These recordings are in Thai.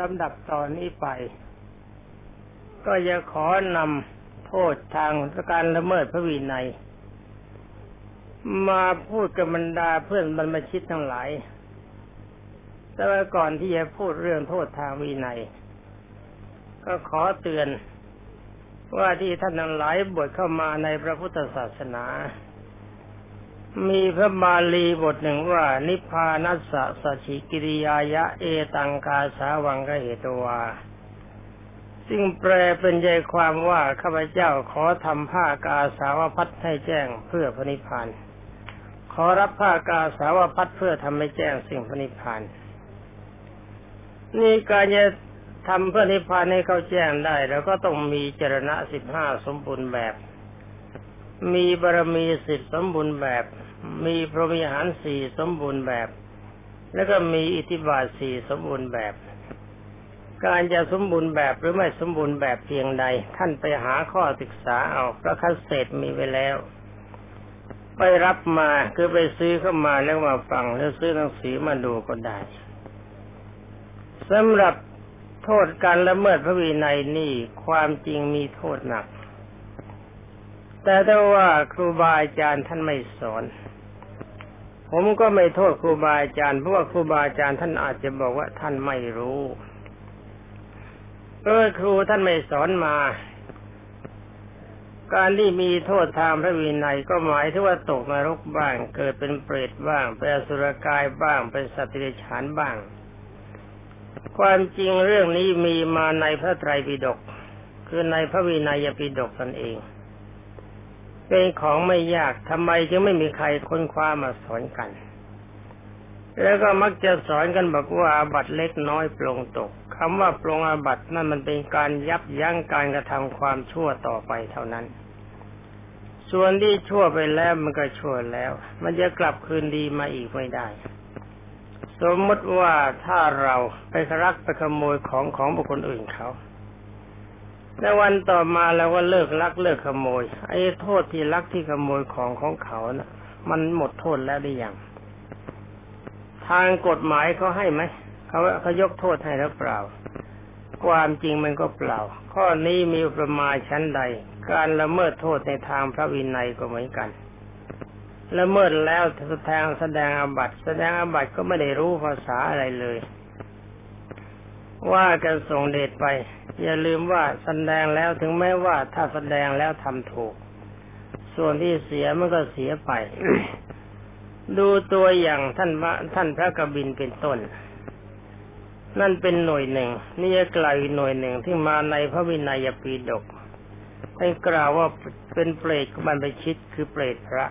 ลำดับตอนนี้ไป ก็จะขอนำโทษทางการละเมิดพระวินัย มาพูดกับบรรดาเพื่อนบรรพชิตทั้งหลาย แต่ว่าก่อนที่จะพูดเรื่องโทษทางวินัย ก็ขอเตือนว่าที่ท่านทั้งหลายบวชเข้ามาในพระพุทธศาสนา มีพระบาลีบทหนึ่งว่า นิพพานัสสะสัชิกิริยายะเอตังกาสาวังกเหตวา ซึ่งแปลเป็นใจความว่าข้าพเจ้าขอทำผ้ากาสาวพัดให้แจ้งเพื่อพระนิพพานขอรับผ้ากาสาวพัดเพื่อทำให้แจ้งสิ่งพระนิพพานนี่การจะทำเพื่อนิพพานให้เขาแจ้งได้ แล้วก็ต้องมีจรณะสิบห้าสมบูรณ์แบบ มีบารมีสิบสมบูรณ์แบบ มีพรหมิหารสี่สมบูรณ์แบบ แล้วก็มีอิทธิบาทสี่สมบูรณ์แบบ การจะสมบูรณ์แบบหรือไม่สมบูรณ์แบบเพียงใด ท่านไปหาข้อศึกษาเอาพระคัสเศษมีไว้แล้ว ไปรับมาคือไปซื้อเข้ามาแล้วมาฟังแล้วซื้อหนังสือมาดูก็ได้สำหรับโทษการละเมิดพระวินัยนี่ความจริงมีโทษหนัก แต่ถ้าว่าครูบาอาจารย์ท่านไม่สอน ผมก็ไม่โทษครูบาอาจารย์เพราะว่าครูบาอาจารย์ท่านอาจจะบอกว่าท่านไม่รู้เพราะครูท่านไม่สอนมา การที่มีโทษทางพระวินัยก็หมายถึงว่าตกนรกบ้าง เกิดเป็นเปรตบ้างเป็นอสุรกายบ้างเป็นสัตว์เดรัจฉานบ้าง ความจริงเรื่องนี้มีมาในพระไตรปิฎกคือในพระวินัยปิฎกตนเอง เป็นของไม่ยากทำไมจึงไม่มีใครค้นคว้ามาสอนกัน แล้วก็มักจะสอนกันบอกว่าอาบัตเล็กน้อยปลงตกคำว่าปลงอาบัตนั่นมันเป็นการยับยั้งการกระทำความชั่วต่อไปเท่านั้น ส่วนที่ชั่วไปแล้วมันก็ชั่วแล้ว มันจะกลับคืนดีมาอีกไม่ได้ สมมติว่าถ้าเราไปรักไปขโมยของของบุคคลอื่นเขา ในวันต่อมาเราก็เลิกลักเลิกขโมย ไอ้โทษที่ลักที่ขโมยของของเขานะ่ะ มันหมดโทษแล้วหรือยังทางกฎหมายเขาให้ไหมเขาเขายกโทษให้หรือเปล่า ความจริงมันก็เปล่า ข้อนี้มีประมาณชั้นใด การละเมิดโทษในทางพระวินัยก็เหมือนกันละเมิดแล้วแสดงแสดงอาบัตแสดงอาบัตก็ไม่ได้รู้ภาษาอะไรเลย ว่ากันส่งเดชไป อย่าลืมว่าแสดงแล้วถึงแม้ว่าถ้าแสดงแล้วทำถูก ส่วนที่เสียมันก็เสียไป ดูตัวอย่างท่านพระท่านพระกบินเป็นต้น นั่นเป็นหน่วยหนึ่ง นี่จะกลาวอีกหน่วยหนึ่งที่มาในพระวินัยปีดกให้กล่าวว่าเป็นเปรตบรรพชิตคือเปรตพระ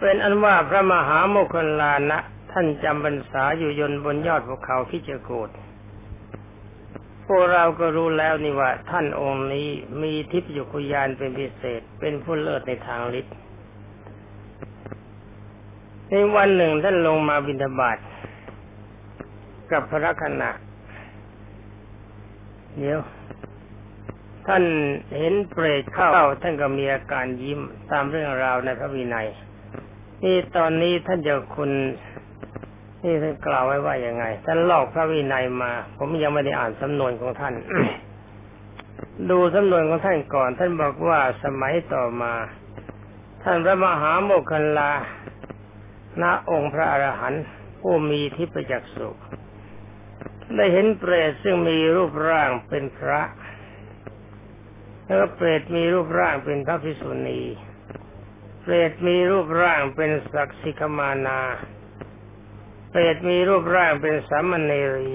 เป็นอันว่าพระมหาโมคคลานะ ท่านจำบรรษาอยู่ยนบนยอดภูเขาพิจโกด พวกเราก็รู้แล้วนี่ว่า ท่านองค์นี้มีทิพยุคุยานเป็นพิเศษ เป็นผู้เลิศในทางฤทธิ์ในวันหนึ่งท่านลงมาบิณฑบาตกับพระคณะเดี๋ยว ท่านเห็นเปรตเข้าท่านก็มีอาการยิ้มตามเรื่องราวในพระวินัย นี่ตอนนี้ท่านเจ้าคุณ นี่ท่านกล่าวไว้ว่าอย่างไงท่านลอกพระวินัยมา ผมยังไม่ได้อ่านสำนวนของท่าน ดูสำนวนของท่านก่อน ท่านบอกว่าสมัยต่อมา ท่านพระมหาโมคคัลลาณองค์พระอรหันต์ผู้มีทิพจักสุได้เห็นเปรตซึ่งมีรูปร่างเป็นพระ แล้วเปรตมีรูปร่างเป็นพระภิกษุณี เปรตมีรูปร่างเป็นศักสิกมานา เปรตมีรูปร่างเป็นสามเณรี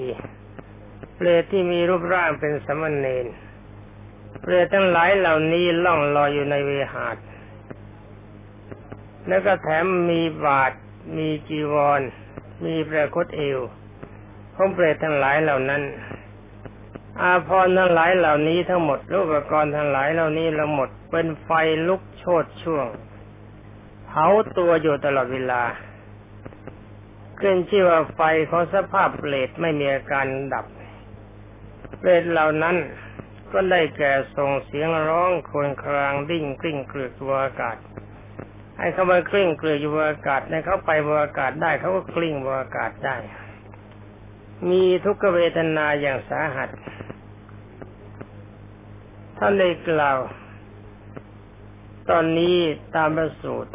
เปรตที่มีรูปร่างเป็นสามเณรเปรตทั้งหลายเหล่านี้ล่องลอยอยู่ในเวหาดแล้วก็แถมมีบาท มีจีวร มีประคตเอวของเปรตทั้งหลายเหล่านั้น อาพรทั้งหลายเหล่านี้ทั้งหมดรูปกรณ์ทั้งหลายเหล่านี้เราหมดเป็นไฟลุกโชดช่วงเผาตัวอยู่ตลอดเวลา ขึ้นชื่อว่าไฟของสภาพเปรตไม่มีอาการดับ เปรตเหล่านั้นก็ได้แก่ส่งเสียงร้องครวญครางดิ้งกลิ้งเกลือกบนอากาศให้เขามากลิ้งเกลืออยู่อากาศในเขาไปบนอากาศได้เขาก็กลิ้งบนอากาศได้ มีทุกขเวทนาอย่างสาหัส ท่านได้กล่าว ตอนนี้ตามประสูตร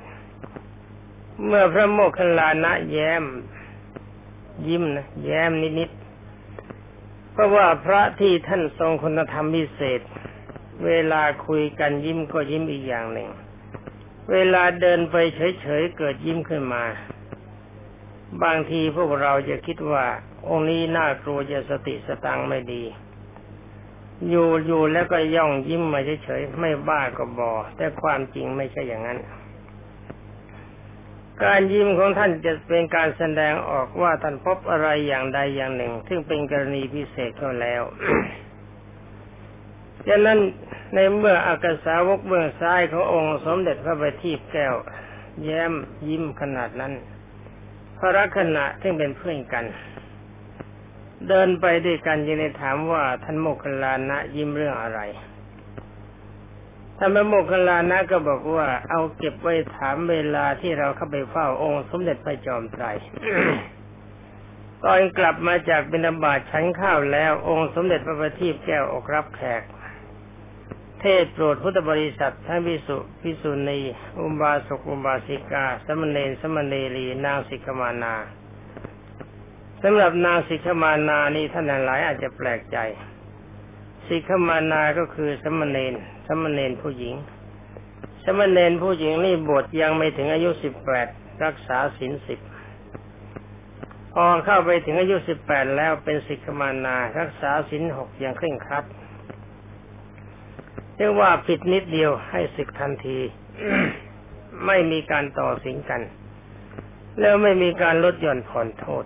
เมื่อพระโมคคัลลานะแย้ม ยิ้มนะแย้มนิดๆเพราะว่าพระที่ท่านทรงคุณธรรมพิเศษ เวลาคุยกันยิ้มก็ยิ้มอีกอย่างหนึ่ง เวลาเดินไปเฉยๆเกิดยิ้มขึ้นมา บางทีพวกเราจะคิดว่า องค์นี้น่ากลัวจะสติสตังไม่ดีอยู่อยู่แล้วก็ย่องยิ้มมาเฉยๆไม่บ้าก็บอ แต่ความจริงไม่ใช่อย่างนั้น การยิ้มของท่านจะเป็นการแสดงออกว่าท่านพบอะไรอย่างใดอย่างหนึ่ง ซึ่งเป็นกรณีพิเศษก็แล้วดังนั้นในเมื่ออากาสาวกเบื้องซ้ายขององค์สมเด็จพระบัณฑิตแก้ว แย้มยิ้มขนาดนั้น พระรักษณะที่เป็นเพื่อนกัน เดินไปด้วยกันยังได้ถามว่าท่านโมคคลานะยิ้มเรื่องอะไร ท่านพระโมคคลานะก็บอกว่าเอาเก็บไว้ถามเวลาที่เราเข้าไปเฝ้าองค์สมเด็จพระจอมไตรตอนกลับมาจากบิณฑบาตชั้นข้าวแล้ว องค์สมเด็จพระบัณฑิตแก้วออกรับแขก เทศโปรดพุทธบริษัททั้งพิสุพิสุณีอุบาสกอุบาสิกา สมณเณรสมณเณรีนางสิกมานาสำหรับนางสิกขมานานี่ท่านหลายอาจจะแปลกใจ สิกขมานาก็คือสมณเณรสมณเณรผู้หญิง สมณเณรผู้หญิงนี่บวชยังไม่ถึงอายุสิบแปดรักษาศีลสิบพอเข้าไปถึงอายุสิบแปดแล้วเป็นสิกขมานา รักษาศีลหกอย่างเคร่งครัดเรียกว่าผิดนิดเดียวให้ศึกทันที ไม่มีการต่อสิงกัน แล้วไม่มีการลดหย่อนผ่อนโทษ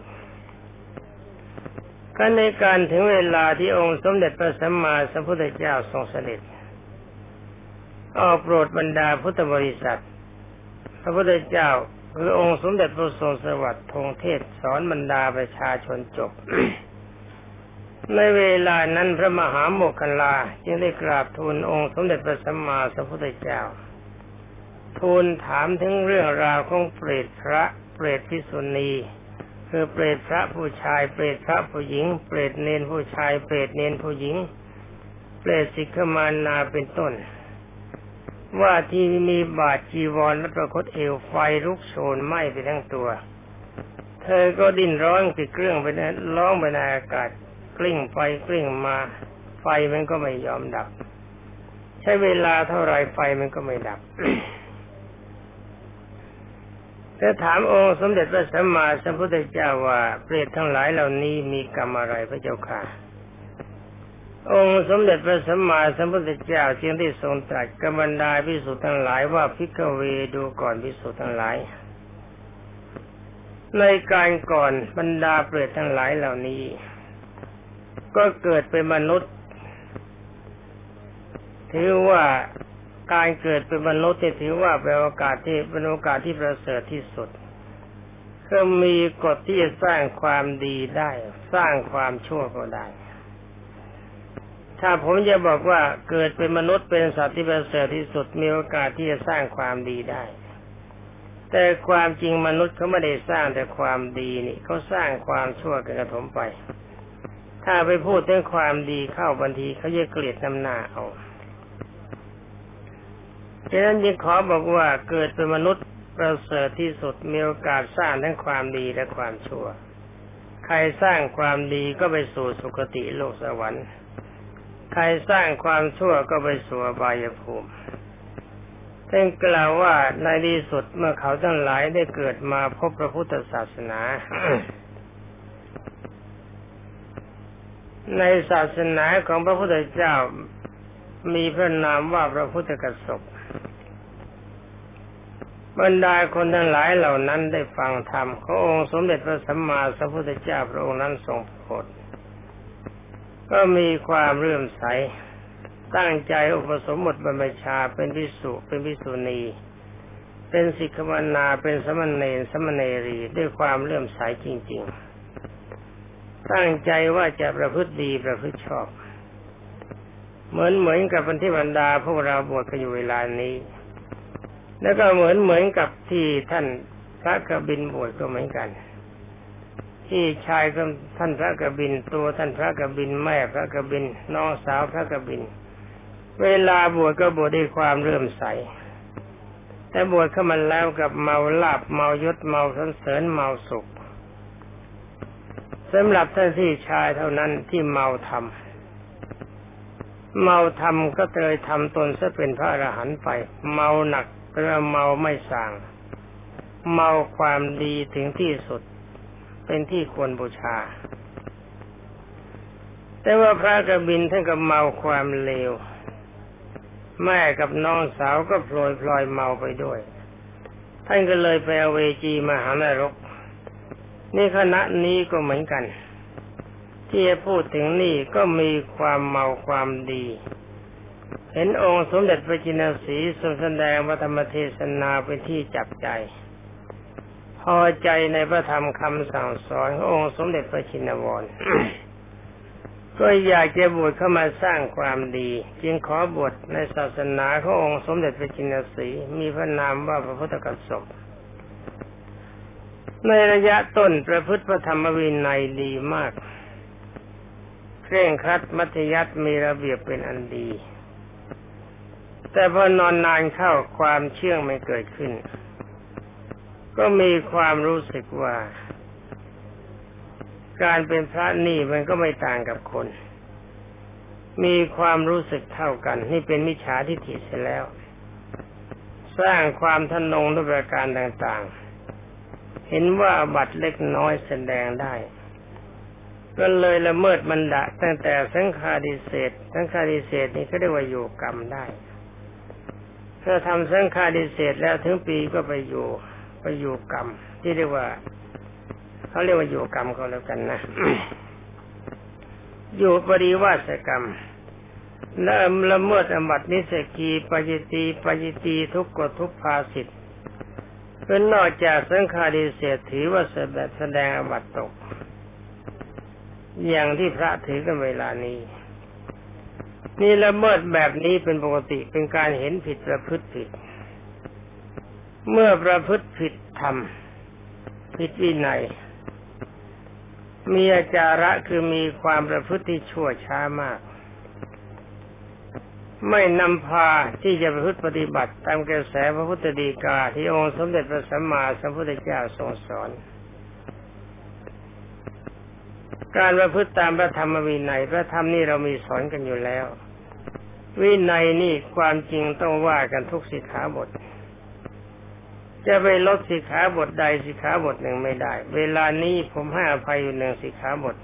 ก็ในการถึงเวลาที่องค์สมเด็จพระสัมมาสัมพุทธเจ้าทรงเสด็จออกโปรดบรรดาพุทธบริษัท พระพุทธเจ้าคือองค์สมเด็จพระทรงสวัสดิ์ทงเทศสอนบรรดาประชาชนจบ ในเวลานั้นพระมหาโมคคลาจึงได้กราบทูลองค์สมเด็จพระสัมมาสัมพุทธเจ้า ทูลถามถึงเรื่องราวของเปรตพระเปรตพิสุณี คือเปรตพระผู้ชาย เปรตพระผู้หญิง เปรตเนนผู้ชาย เปรตเนนผู้หญิง เปรตสิกขมานาเป็นต้น ว่าที่มีบาดจีวรและประคตเอวไฟลุกโชนไหม้ไปทั้งตัว เธอก็ดิ้นร้องติดเครื่องไปนร้องไปในอากาศกลิ้งไปกลิ้งมา ไฟมันก็ไม่ยอมดับ ใช้เวลาเท่าไรไฟมันก็ไม่ดับ จะถามองค์สมเด็จพระสัมมาสัมพุทธเจ้าว่าเปรตทั้งหลายเหล่านี้มีกรรมอะไรพระเจ้าค่ะ องค์สมเด็จพระสัมมาสัมพุทธเจ้าจึงได้ทรงตรัสกรรมดาพิสุทั้งหลายว่าพิกเวดูก่อนพิสุทั้งหลาย ในการก่อนบรรดาเปรตทั้งหลายเหล่านี้ ก็เกิดเป็นมนุษย์ ถือว่า การเกิดเป็นมนุษย์ถือว่าเป็นโอกาสที่เป็นโอกาสที่ประเสริฐที่สุดก็มีกฎที่จะสร้างความดีได้ สร้างความชั่วก็ได้ ถ้าผมจะบอกว่าเกิดเป็นมนุษย์เป็นสัตว์ที่ประเสริฐที่สุดมีโอกาสที่จะสร้างความดีได้ แต่ความจริงมนุษย์เขาไม่ได้สร้างแต่ความดีนี่เขาสร้างความชั่วกันกระทมไป ถ้าไปพูดถึงความดีเข้าบางทีเขาจะเกลียดน้ำหน้าเอา ฉะนั้นจึงขอบอกว่าเกิดเป็นมนุษย์ประเสริฐที่สุดมีโอกาสสร้างทั้งความดีและความชั่ว ใครสร้างความดีก็ไปสู่สุคติโลกสวรรค์ ใครสร้างความชั่วก็ไปสู่บายภูมิท่านกล่าวว่าในที่สุดเมื่อเขาทั้งหลายได้เกิดมาพบพระพุทธศาสนา ในศาสนาของพระพุทธเจ้ามีพระนามว่าพระพุทธกสบ บรรดาคนทั้งหลายเหล่านั้นได้ฟังธรรมขององค์สมเด็จพระสัมมาสัมพุทธเจ้าพระองค์นั้นทรงโปรดก็มีความเรื่มใส ตั้งใจอุปสมบทบรรพชาเป็นพิสุเป็นพิสุณี เป็นสิกขมนาเป็นสมณเณรสมณเณรีด้วยความเลื่มใสจริง ๆ ตั้งใจว่าจะประพฤติดีประพฤติชอบ เหมือนเหมือนกับพันธิบรรดาพวกเราบวชกันอยู่เวลานี้ แล้วก็เหมือนเหมือนกับที่ท่านพระกบินบวชก็เหมือนกัน ที่ชายก็ท่านพระกบินตัวท่านพระกบินแม่พระกบินน้องสาวพระกบิน เวลาบวชก็บวชด้วยความเรื่มใส แต่บวชเข้ามาแล้วกับเมาลาบเมายศเมาสันเสริญเมาสุขสำหรับท่านที่ชายเท่านั้นที่เมาทำเมาทำก็เลยทำตนซะเป็นพระอรหันต์ไป เมาหนัก เรือเมาไม่สาง เมาความดีถึงที่สุด เป็นที่ควรบูชา แต่ว่าพระกบินท่านก็เมาความเลว แม่กับน้องสาวก็พลอยพลอยเมาไปด้วย ท่านก็เลยไปเอาเวจีมหานรก นี่คณะนี้ก็เหมือนกัน ที่จะพูดถึงนี่ก็มีความเมาความดี เห็นองค์สมเด็จพระจินสีทรงแสดงพระธรรมเทศนาเป็นที่จับใจ พอใจในพระธรรมคำสั่งสอนขององค์สมเด็จพระชินวรก็อยากจะบวชเข้ามาสร้างความดี จึงขอบวชในศาสนาขององค์สมเด็จพระจินสีมีพระนามว่าพระพุทธกัสสปในระยะต้นประพฤติพระธรรมวินัยดีมาก เคร่งครัดมัธยัติมีระเบียบเป็นอันดี แต่พอนอนนานเข้าความเชื่องไม่เกิดขึ้น ก็มีความรู้สึกว่า การเป็นพระนี่มันก็ไม่ต่างกับคน มีความรู้สึกเท่ากัน นี่เป็นมิจฉาทิฏฐิเสียแล้ว สร้างความทนงด้วยประการต่างๆ เห็นว่าบัตรเล็กน้อยแสดงได้ก็เลยละเมิดมันดะตั้งแต่สังฆาดิเศษสังฆาดิเศษนี่เขาเรียกว่าอยู่กรรมได้ ถ้าทำสังฆาดิเศษแล้วถึงปีก็ไปอยู่ไปอยู่กรรม ที่เรียกว่าเขาเรียกว่าอยู่กรรมก็แล้วกันนะอยู่ปริวาสกรรมละละเมิดอมัตนิสกีปจิตีปจิตีทุกกฎทุกภาสิทธคือนอกจากสังฆาริเศษถือว่าแสดงอบัตตก อย่างที่พระถือกันเวลานี้ นี่ละเมิดแบบนี้เป็นปกติเป็นการเห็นผิดประพฤติผิด เมื่อประพฤติผิดทำผิดวินัยมีอาจาระคือมีความประพฤติที่ชั่วช้ามาก ไม่นำพาที่จะประพฤติปฏิบัติ ตามกระแสพระพุทธดีกาที่องค์สมเด็จพระสัมมาสัมพุทธเจ้าทรงสอน การประพฤติตามพระธรรมวินัยพระธรรมนี่เรามีสอนกันอยู่แล้ว วินัยนี่ความจริงต้องว่ากันทุกสิกขาบท จะไปลดสิกขาบทใดสิกขาบทหนึ่งไม่ได้ เวลานี้ผมให้อภัยอยู่หนึ่งสิกขาบท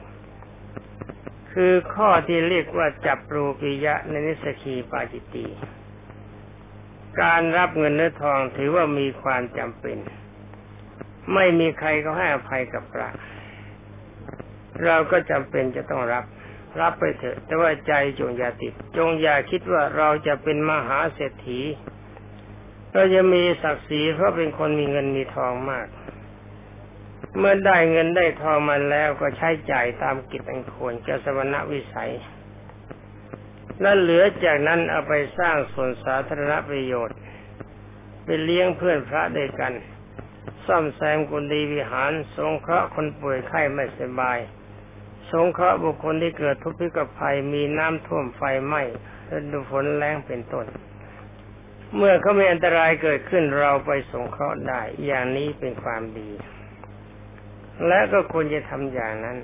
คือข้อที่เรียกว่าจับรูปิยะในนิสกีปาจิตีการรับเงินเนื้อทองถือว่ามีความจำเป็น ไม่มีใครก็ให้อภัยกับพระเราก็จำเป็นจะต้องรับ รับไปเถอะ แต่ว่าใจจงอย่าติด จงอย่าคิดว่าเราจะเป็นมหาเศรษฐี เราจะมีศักดิ์ศรีเพราะเป็นคนมีเงินมีทองมาก เมื่อได้เงินได้ทองมาแล้วก็ใช้จ่ายตามกิจอันควรเจ้าสมณวิสัย และเหลือจากนั้นเอาไปสร้างส่วนสาธารณประโยชน์ไปเลี้ยงเพื่อนพระด้วยกัน ซ่อมแซมกุฏิวิหาร สงเคราะห์คนป่วยไข้ไม่สบาย สงเคราะห์บุคคลที่เกิดทุกข์พิกภัยมีน้ำท่วมไฟไหม้ฤดูฝนแรงเป็นต้น เมื่อเขามีอันตรายเกิดขึ้นเราไปสงเคราะห์ได้ อย่างนี้เป็นความดี และก็ควรจะทำอย่างนั้น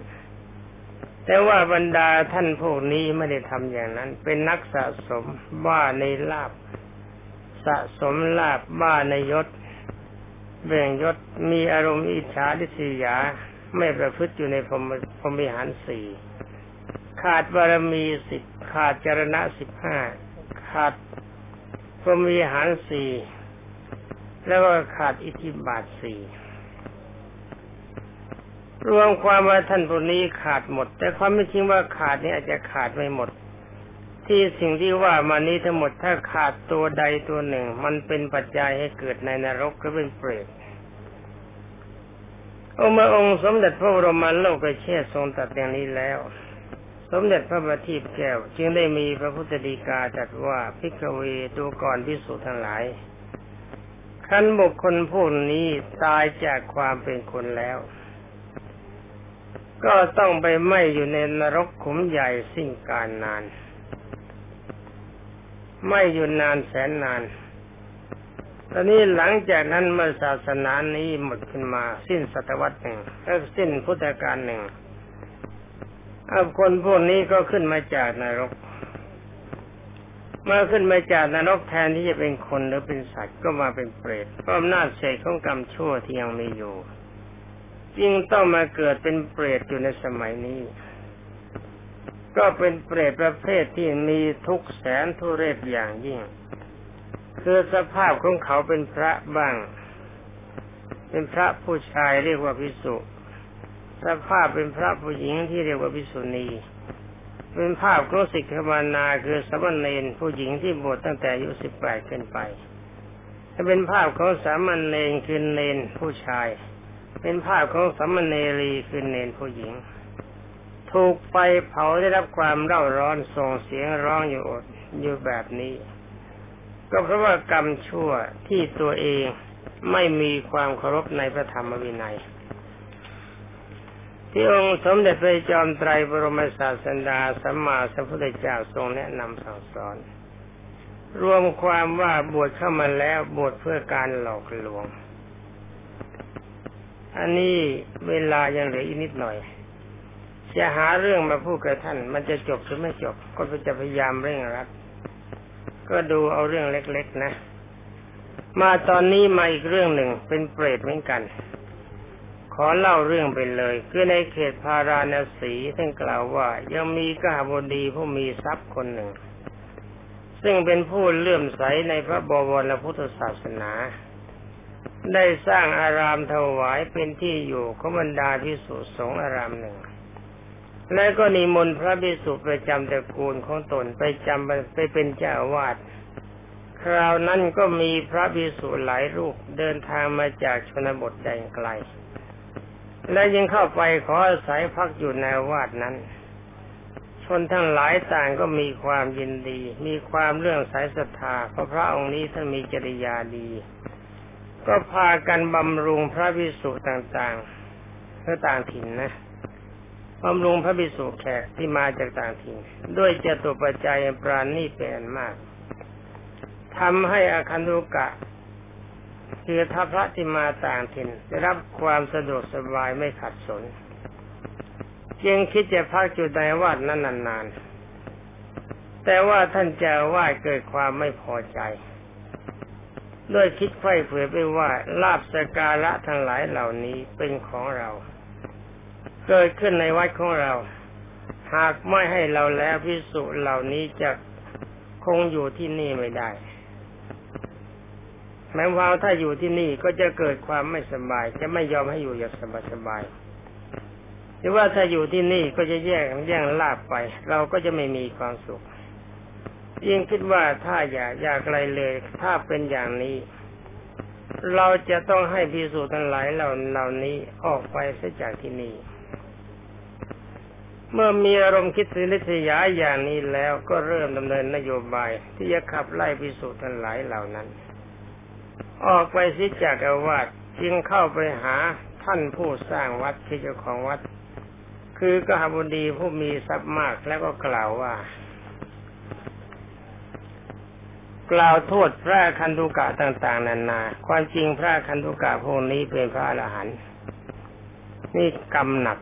แต่ว่าบรรดาท่านพวกนี้ไม่ได้ทำอย่างนั้น เป็นนักสะสมบ้าในลาบ สะสมลาบบ้าในยศ แบ่งยศมีอารมณ์อิจฉาดิษยา ไม่ประพฤติอยู่ในพรมพรมิหารสี่ขาดบารมีสิบขาดจรณะสิบห้าขาดพรมิหารสี่แล้วก็ขาดอิทธิบาทสี่รวมความว่าท่านพวกนี้ขาดหมด แต่ความไม่จริงว่าขาดนี่อาจจะขาดไม่หมด ที่สิ่งที่ว่ามานี้ทั้งหมดถ้าขาดตัวใดตัวหนึ่ง มันเป็นปัจจัยให้เกิดในนรกก็เป็นเปรต องค์มาองค์สมเด็จพระบรมโลกเชษทรงตัดอย่างนี้แล้ว สมเด็จพระบัณฑิตแก้ว จึงได้มีพระพุทธดีกาจัดว่าพิกเวดูก่อนพิสุทั้งหลายขันบุคคลผู้นี้ตายจากความเป็นคนแล้ว ก็ต้องไปไหมอยู่ในนรกขุมใหญ่สิ้นกาลนานไหมอยู่นานแสนนาน ตอนนี้หลังจากนั้นเมื่อศาสนานี้หมดขึ้นมา สิ้นศตวรรษหนึ่งแล้วสิ้นพุทธกาลหนึ่งอาคนพวกนี้ก็ขึ้นมาจากนรก เมื่อขึ้นมาจากนรกแทนที่จะเป็นคนหรือเป็นสัตว์ก็มาเป็นเปรตเพราะอำนาจเศษของกรรมชั่วที่ยังมีอยู่จึงต้องมาเกิดเป็นเปรตอยู่ในสมัยนี้ ก็เป็นเปรตประเภทที่มีทุกแสนทุเรศอย่างยิ่ง คือสภาพของเขาเป็นพระบ้าง เป็นพระผู้ชายเรียกว่าพิสุสภาพเป็นพระผู้หญิงที่เรียกว่าพิสุณี เป็นภาพของสิกขมานาคือสมณเณรผู้หญิงที่บวชตั้งแต่อายุสิบแปดขึ้นไปจะเป็นภาพของสามณเณรคือเณรผู้ชาย เป็นภาพของสัมมเนรีคือเนนผู้หญิง ถูกไฟเผาได้รับความเร่าร้อนส่งเสียงร้องอยู่อดอยู่แบบนี้ ก็เพราะว่ากรรมชั่วที่ตัวเองไม่มีความเคารพในพระธรรมวินัย ที่องค์สมเด็จพระจอมไตรบรมศาสดาสัมมาสัมพุทธเจ้าทรงแนะนำสั่งสอน รวมความว่าบวชเข้ามาแล้วบวชเพื่อการหลอกลวง อันนี้เวลายังเหลืออีกนิดหน่อยจะหาเรื่องมาพูดกับท่าน มันจะจบหรือไม่จบ ก็จะพยายามเร่งรัด ก็ดูเอาเรื่องเล็กๆนะ มาตอนนี้มาอีกเรื่องหนึ่งเป็นเปรตเหมือนกัน ขอเล่าเรื่องไปเลยคือในเขตพาราณสีท่านกล่าวว่า ยังมีกาบดีผู้มีทรัพย์คนหนึ่ง ซึ่งเป็นผู้เลื่อมใสในพระบวรพุทธศาสนา ได้สร้างอารามถวายเป็นที่อยู่ของบรรดาพิสุสงฆ์อารามหนึ่ง และก็นิมนต์พระพิสุประจำตระกูลของตนไปจำไปเป็นเจ้าวาดคราวนั้นก็มีพระพิสุหลายรูปเดินทางมาจากชนบทแดนไกล และยังเข้าไปขออาศัยพักอยู่ในวาดนั้น ชนทั้งหลายต่างก็มีความยินดี มีความเรื่องสายศรัทธาเพราะพระองค์นี้ท่านมีจริยาดี ก็พากันบำรุงพระภิกษุต่างๆเพื่อต่างถิ่นนะ บำรุงพระภิกษุแขกที่มาจากต่างถิ่นด้วยเจตุปัจจัยปราณีเป็นมากทำให้อาคันตุกะคือท้าพระที่มาต่างถิ่นได้รับความสะดวกสบายไม่ขัดสนจึงคิดจะพักจุดในวัดนั้นนานๆ แต่ว่าท่านเจ้าวาเกิดความไม่พอใจ ด้วยคิดไฝ่เผื่อไปว่าลาบสการะทั้งหลายเหล่านี้เป็นของเรา เกิดขึ้นในวัดของเรา หากไม่ให้เราแล้วพิสุเหล่านี้จะคงอยู่ที่นี่ไม่ได้แม้ว่าถ้าอยู่ที่นี่ก็จะเกิดความไม่สบาย จะไม่ยอมให้อยู่อย่างสบายๆหรือว่าถ้าอยู่ที่นี่ก็จะแย่งแย่งลาบไป เราก็จะไม่มีความสุขยิ่งคิดว่าถ้าอย่าอย่าไกลเลย ถ้าเป็นอย่างนี้ เราจะต้องให้พิสูจน์ทั้งหลายเหล่าเหล่านี้ออกไปเสียจากที่นี่ เมื่อมีอารมณ์คิดสิริษยาอย่างนี้แล้วก็เริ่มดำเนินนโยบาย ที่จะขับไล่พิสูจน์ทั้งหลายเหล่านั้น ออกไปสิจากอาวาสจึงเข้าไปหาท่านผู้สร้างวัดที่เจ้าของวัด คือกหบุดีผู้มีทรัพย์มากแล้วก็กล่าวว่า กล่าวโทษพระคันธุกะต่าง ๆนานา ความจริงพระคันธุกะพวกนี้เป็นพระอรหันต์นี่กรรมหนัก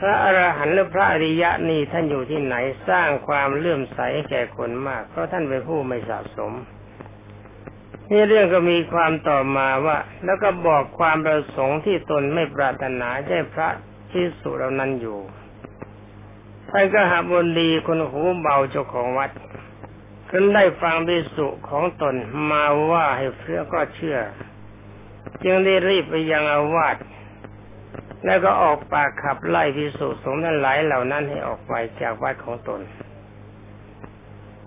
พระอรหันต์หรือพระอริยะนี่ท่านอยู่ที่ไหนสร้างความเลื่อมใสแก่คนมาก เพราะท่านเป็นผู้ไม่สะสมนี่เรื่องก็มีความต่อมาว่า แล้วก็บอกความประสงค์ที่ตนไม่ปรารถนาได้พระที่สุเหล่านั้นอยู่ท่านก็หาบนดีคนหูเบาเจ้าของวัดจนได้ฟังดิสุของตนมาว่าให้เพื่อก็เชื่อ จึงได้รีบไปยังอาวาส แล้วก็ออกปากขับไล่พิสุสงฆ์ทั้งหลายเหล่านั้นให้ออกไปจากวัดของตน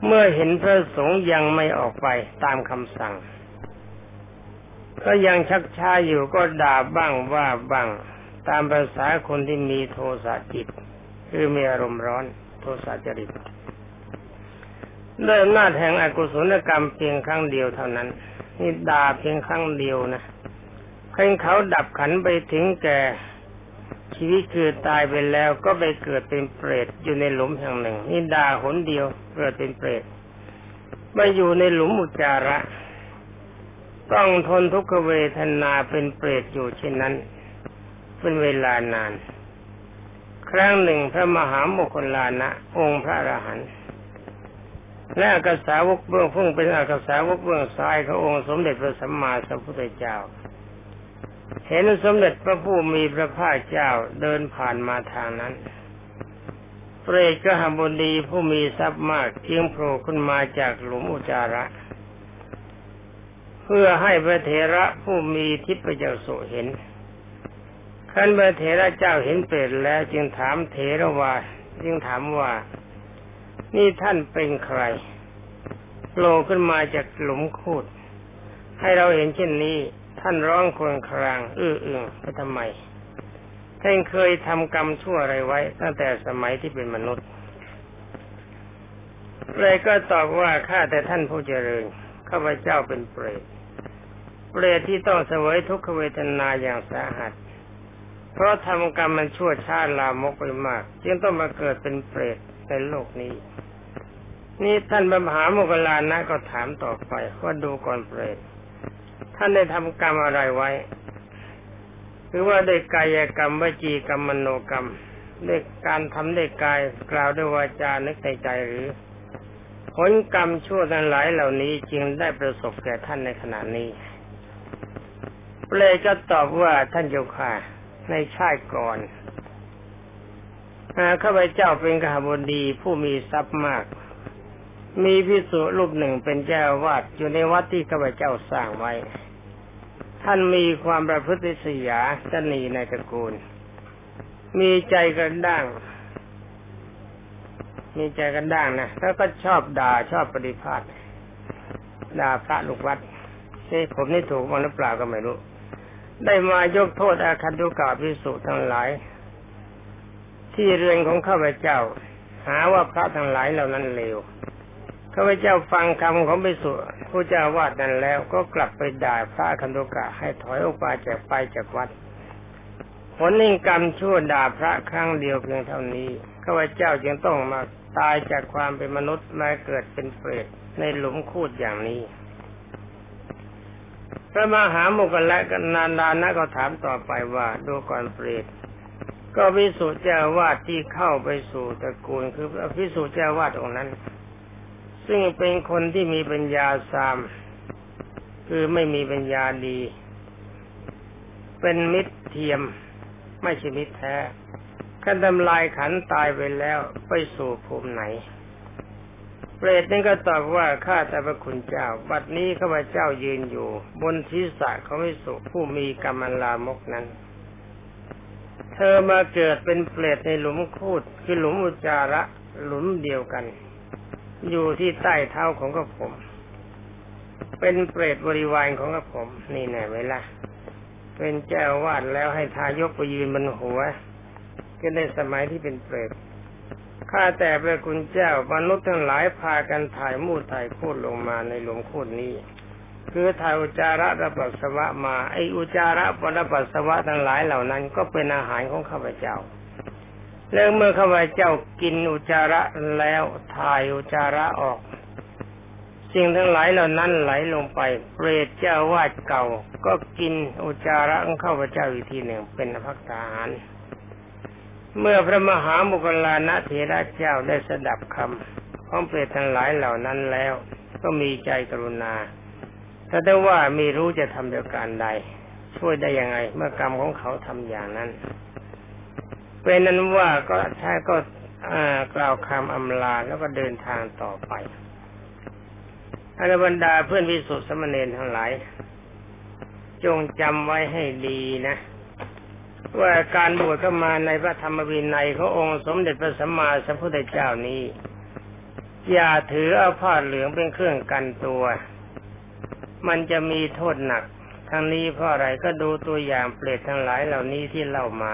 เมื่อเห็นพระสงฆ์ยังไม่ออกไปตามคำสั่ง ก็ยังชักช้าอยู่ก็ด่าบ้างว่าบ้างตามภาษาคนที่มีโทสะจิต คือมีอารมณ์ร้อนโทสะจริตด้วยอำนาจแห่งอกุศลกรรมเพียงครั้งเดียวเท่านั้น นี่ด่าเพียงครั้งเดียวนะเพียงเขาดับขันไปถึงแก่ ชีวิตคือตายไปแล้วก็ไปเกิดเป็นเปรตอยู่ในหลุมแห่งหนึ่งนี่ดาหนเดียวเกิดเป็นเปรตมาอยู่ในหลุมอุจจาระ ต้องทนทุกขเวทนาเป็นเปรตอยู่เช่นนั้น เป็นเวลานาน ครั้งหนึ่งพระมหาโมคคลานะ องค์พระอรหันต์และอักษาวกเบื้องพุ่งเป็นอักษาวกเบื้องซ้ายขององค์สมเด็จพระสัมมาสัมพุทธเจ้า เห็นสมเด็จพระผู้มีพระภาคเจ้าเดินผ่านมาทางนั้นเปรตกหบดีผู้มีทรัพย์มากเทียงโผล่ขึ้นมาจากหลุมอุจาระ เพื่อให้พระเถระผู้มีทิพยจักษุเห็นขันพระเถระเจ้าเห็นเปรตแล้วจึงถามเถระว่าจึงถามว่า นี่ท่านเป็นใครโผล่ขึ้นมาจากหลุมคูด ให้เราเห็นเช่นนี้ ท่านร้องครวญคราง อื้ออึงไปทำไมท่านเคยทำกรรมชั่วอะไรไว้ ตั้งแต่สมัยที่เป็นมนุษย์เลยก็ตอบว่าข้าแต่ท่านผู้เจริญข้าพเจ้าเป็นเปรตเปรตที่ต้องเสวยทุกขเวทนาอย่างสาหัส เพราะทำกรรมมันชั่วชาติลามกไปมาก จึงต้องมาเกิดเป็นเปรตในโลกนี้ นี่ท่านมหาโมกลานะก็ถามต่อไปว่าดูก่อนเปรต ท่านได้ทำกรรมอะไรไว้หรือว่าได้กายกรรมวจีกรรมมโนกรรมได้การทำได้กายกล่าวด้วยวาจานึกในใจหรือ ผลกรรมชั่วทั้งหลายเหล่านี้จึงได้ประสบแก่ท่านในขณะนี้เปรตก็ตอบว่าท่านเจ้าค่ะในชาติก่อนข้าพเจ้าเป็นกหบดีผู้มีทรัพย์มาก มีพิสุรูปหนึ่งเป็นเจ้าวาดอยู่ในวัดที่ข้าพเจ้าสร้างไว้ ท่านมีความประพฤติเสียสนีในตระกูล มีใจกันด้าง มีใจกันด้างนะแล้วก็ชอบด่าชอบปฏิภาณด่าพระลูกวัดเฮ้ผมนี่ถูกมั้งหรือเปล่าก็ไม่รู้ ได้มายกโทษอาคันตุกาพิสุทั้งหลาย ที่เรือนของข้าพเจ้า หาว่าพระทั้งหลายเหล่านั้นเลว ข้าพเจ้าฟังคำของพิสุผู้เจ้าวาดนั้นแล้วก็กลับไปด่าพระคันโดกะให้ถอยออกมาจากไปจากวัดผลนิ่งกรรมชั่วด่าพระครั้งเดียวเพียงเท่านี้ข้าพเจ้าจึงต้องมาตายจากความเป็นมนุษย์มาเกิดเป็นเปรตในหลุมคูดอย่างนี้ พระมหาโมกขละกันนานดานะก็ถามต่อไปว่าดูก่อนเปรตก็พิสุเจ้าวาดที่เข้าไปสู่ตระกูลคือพิสุเจ้าวาดองนั้น ซึ่งเป็นคนที่มีปัญญาสาม คือไม่มีปัญญาดี เป็นมิตรเทียม ไม่ใช่มิตรแท้กันทำลายขันตายไปแล้วไปสู่ภูมิไหน เปรตนี่ก็ตอบว่าข้าแต่พระคุณเจ้า บัดนี้ข้าพเจ้ายืนอยู่ บนทิศะเขาไม่สุผู้มีกรรมลามกนั้น เธอมาเกิดเป็นเปรตในหลุมคูดคือหลุมอุจจาระหลุมเดียวกัน อยู่ที่ใต้เท้าของกระผม เป็นเปรตบริวารของกระผม นี่แน่เวลาเป็นเจ้าวาดแล้วให้ทายกไปยืนบนหัวก็ในสมัยที่เป็นเปรตข้าแต่พระคุณเจ้ามนุษย์ทั้งหลายพากันถ่ายมูดถ่ายคูดลงมาในหลวงคูดนี้ คือถ่ายอุจาระระปัสสวะมาไออุจาระปรปัสสวะทั้งหลายเหล่านั้น ก็เป็นอาหารของข้าพเจ้า แล้วเมื่อข้าพเจ้ากินอุจาระแล้วถ่ายอุจาระออก สิ่งทั้งหลายเหล่านั้นไหลลงไป เปรตเจ้าวาดเก่า ก็กินอุจาระของข้าพเจ้าอีกทีหนึ่งเป็นพักทหาร เมื่อพระมหามุกลานะเถระเจ้าได้สดับคำของเปรตทั้งหลายเหล่านั้นแล้ว ก็มีใจกรุณาถ้าได้ว่ามีรู้จะทำเดียวกันใด ช่วยได้ยังไง เมื่อกรรมของเขาทำอย่างนั้น เป็นนั้นว่าก็ท่านก็กล่าวคำอำลาแล้วก็เดินทางต่อไปอรบรรดาเพื่อนวิสุทธิสมณีทั้งหลาย จงจำไว้ให้ดีนะว่าการบวชเข้ามาในพระธรรมวินัยขององค์สมเด็จพระสัมมาสัมพุทธเจ้านี้ อย่าถือเอาผ้าเหลืองเป็นเครื่องกันตัว มันจะมีโทษหนัก ทั้งนี้เพราะอะไรก็ดูตัวอย่างเปรตทั้งหลายเหล่านี้ที่เล่ามา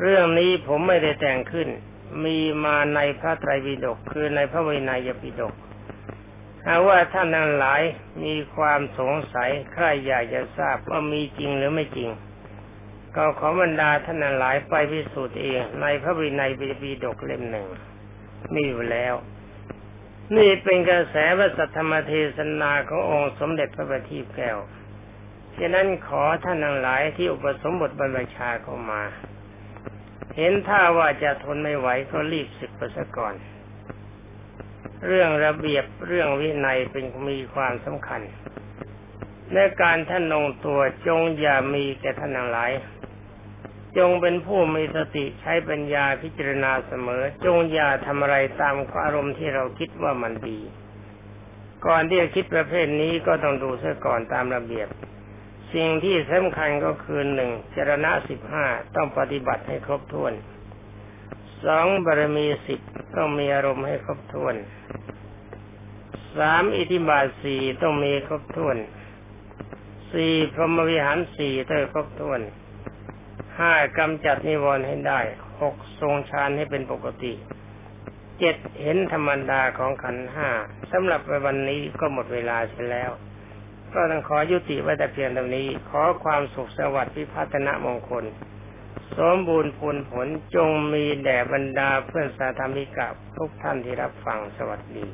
เรื่องนี้ผมไม่ได้แต่งขึ้น มีมาในพระไตรปิฎกคือในพระวินัยปิฎกหากว่าท่านทั้งหลายมีความสงสัยใครอยากจะทราบว่ามีจริงหรือไม่จริง ก็ขอบรรดาท่านนังหลายไปพิสูจน์เองในพระวินัยปีดกเล่มหนึ่งมีอยู่แล้ว นี่เป็นกระแสพระสัทธรรมเทศนาขององค์สมเด็จพระบัณฑิตแก้วฉะนั้นขอท่านทั้งหลายที่อุปสมบทบรรพชาเข้ามา เห็นท่าว่าจะทนไม่ไหวก็รีบสึกไปซะก่อน เรื่องระเบียบเรื่องวินัยเป็นมีความสำคัญ ในการท่านลงตัวจงอย่ามีแก่ท่านทั้งหลาย จงเป็นผู้มีสติใช้ปัญญาพิจารณาเสมอ จงอย่าทำอะไรตามอารมณ์ที่เราคิดว่ามันดี ก่อนที่จะคิดประเภทนี้ก็ต้องดูซะก่อนตามระเบียบ สิ่งที่สำคัญก็คือหนึ่งจรณะสิบห้าต้องปฏิบัติให้ครบถ้วนสองบารมีสิบต้องมีอารมณ์ให้ครบถ้วนสามอิทิบาทสี่ต้องมีครบถ้วนสี่พรหมวิหารสี่ต้องครบถ้วนห้ากำจัดนิวรณ์ให้ได้หกทรงฌานให้เป็นปกติเจ็ดเห็นธรรมดาของขันห้าสำหรับวันนี้ก็หมดเวลาเสียแล้ว ก็ต้องขอยุติไว้แต่เพียงเท่านี้ ขอความสุขสวัสดิ์พิพัฒนมงคล สมบูรณ์ผลผลจงมีแด่บรรดาเพื่อนสาธรรมิกะทุกท่านที่รับฟังสวัสดี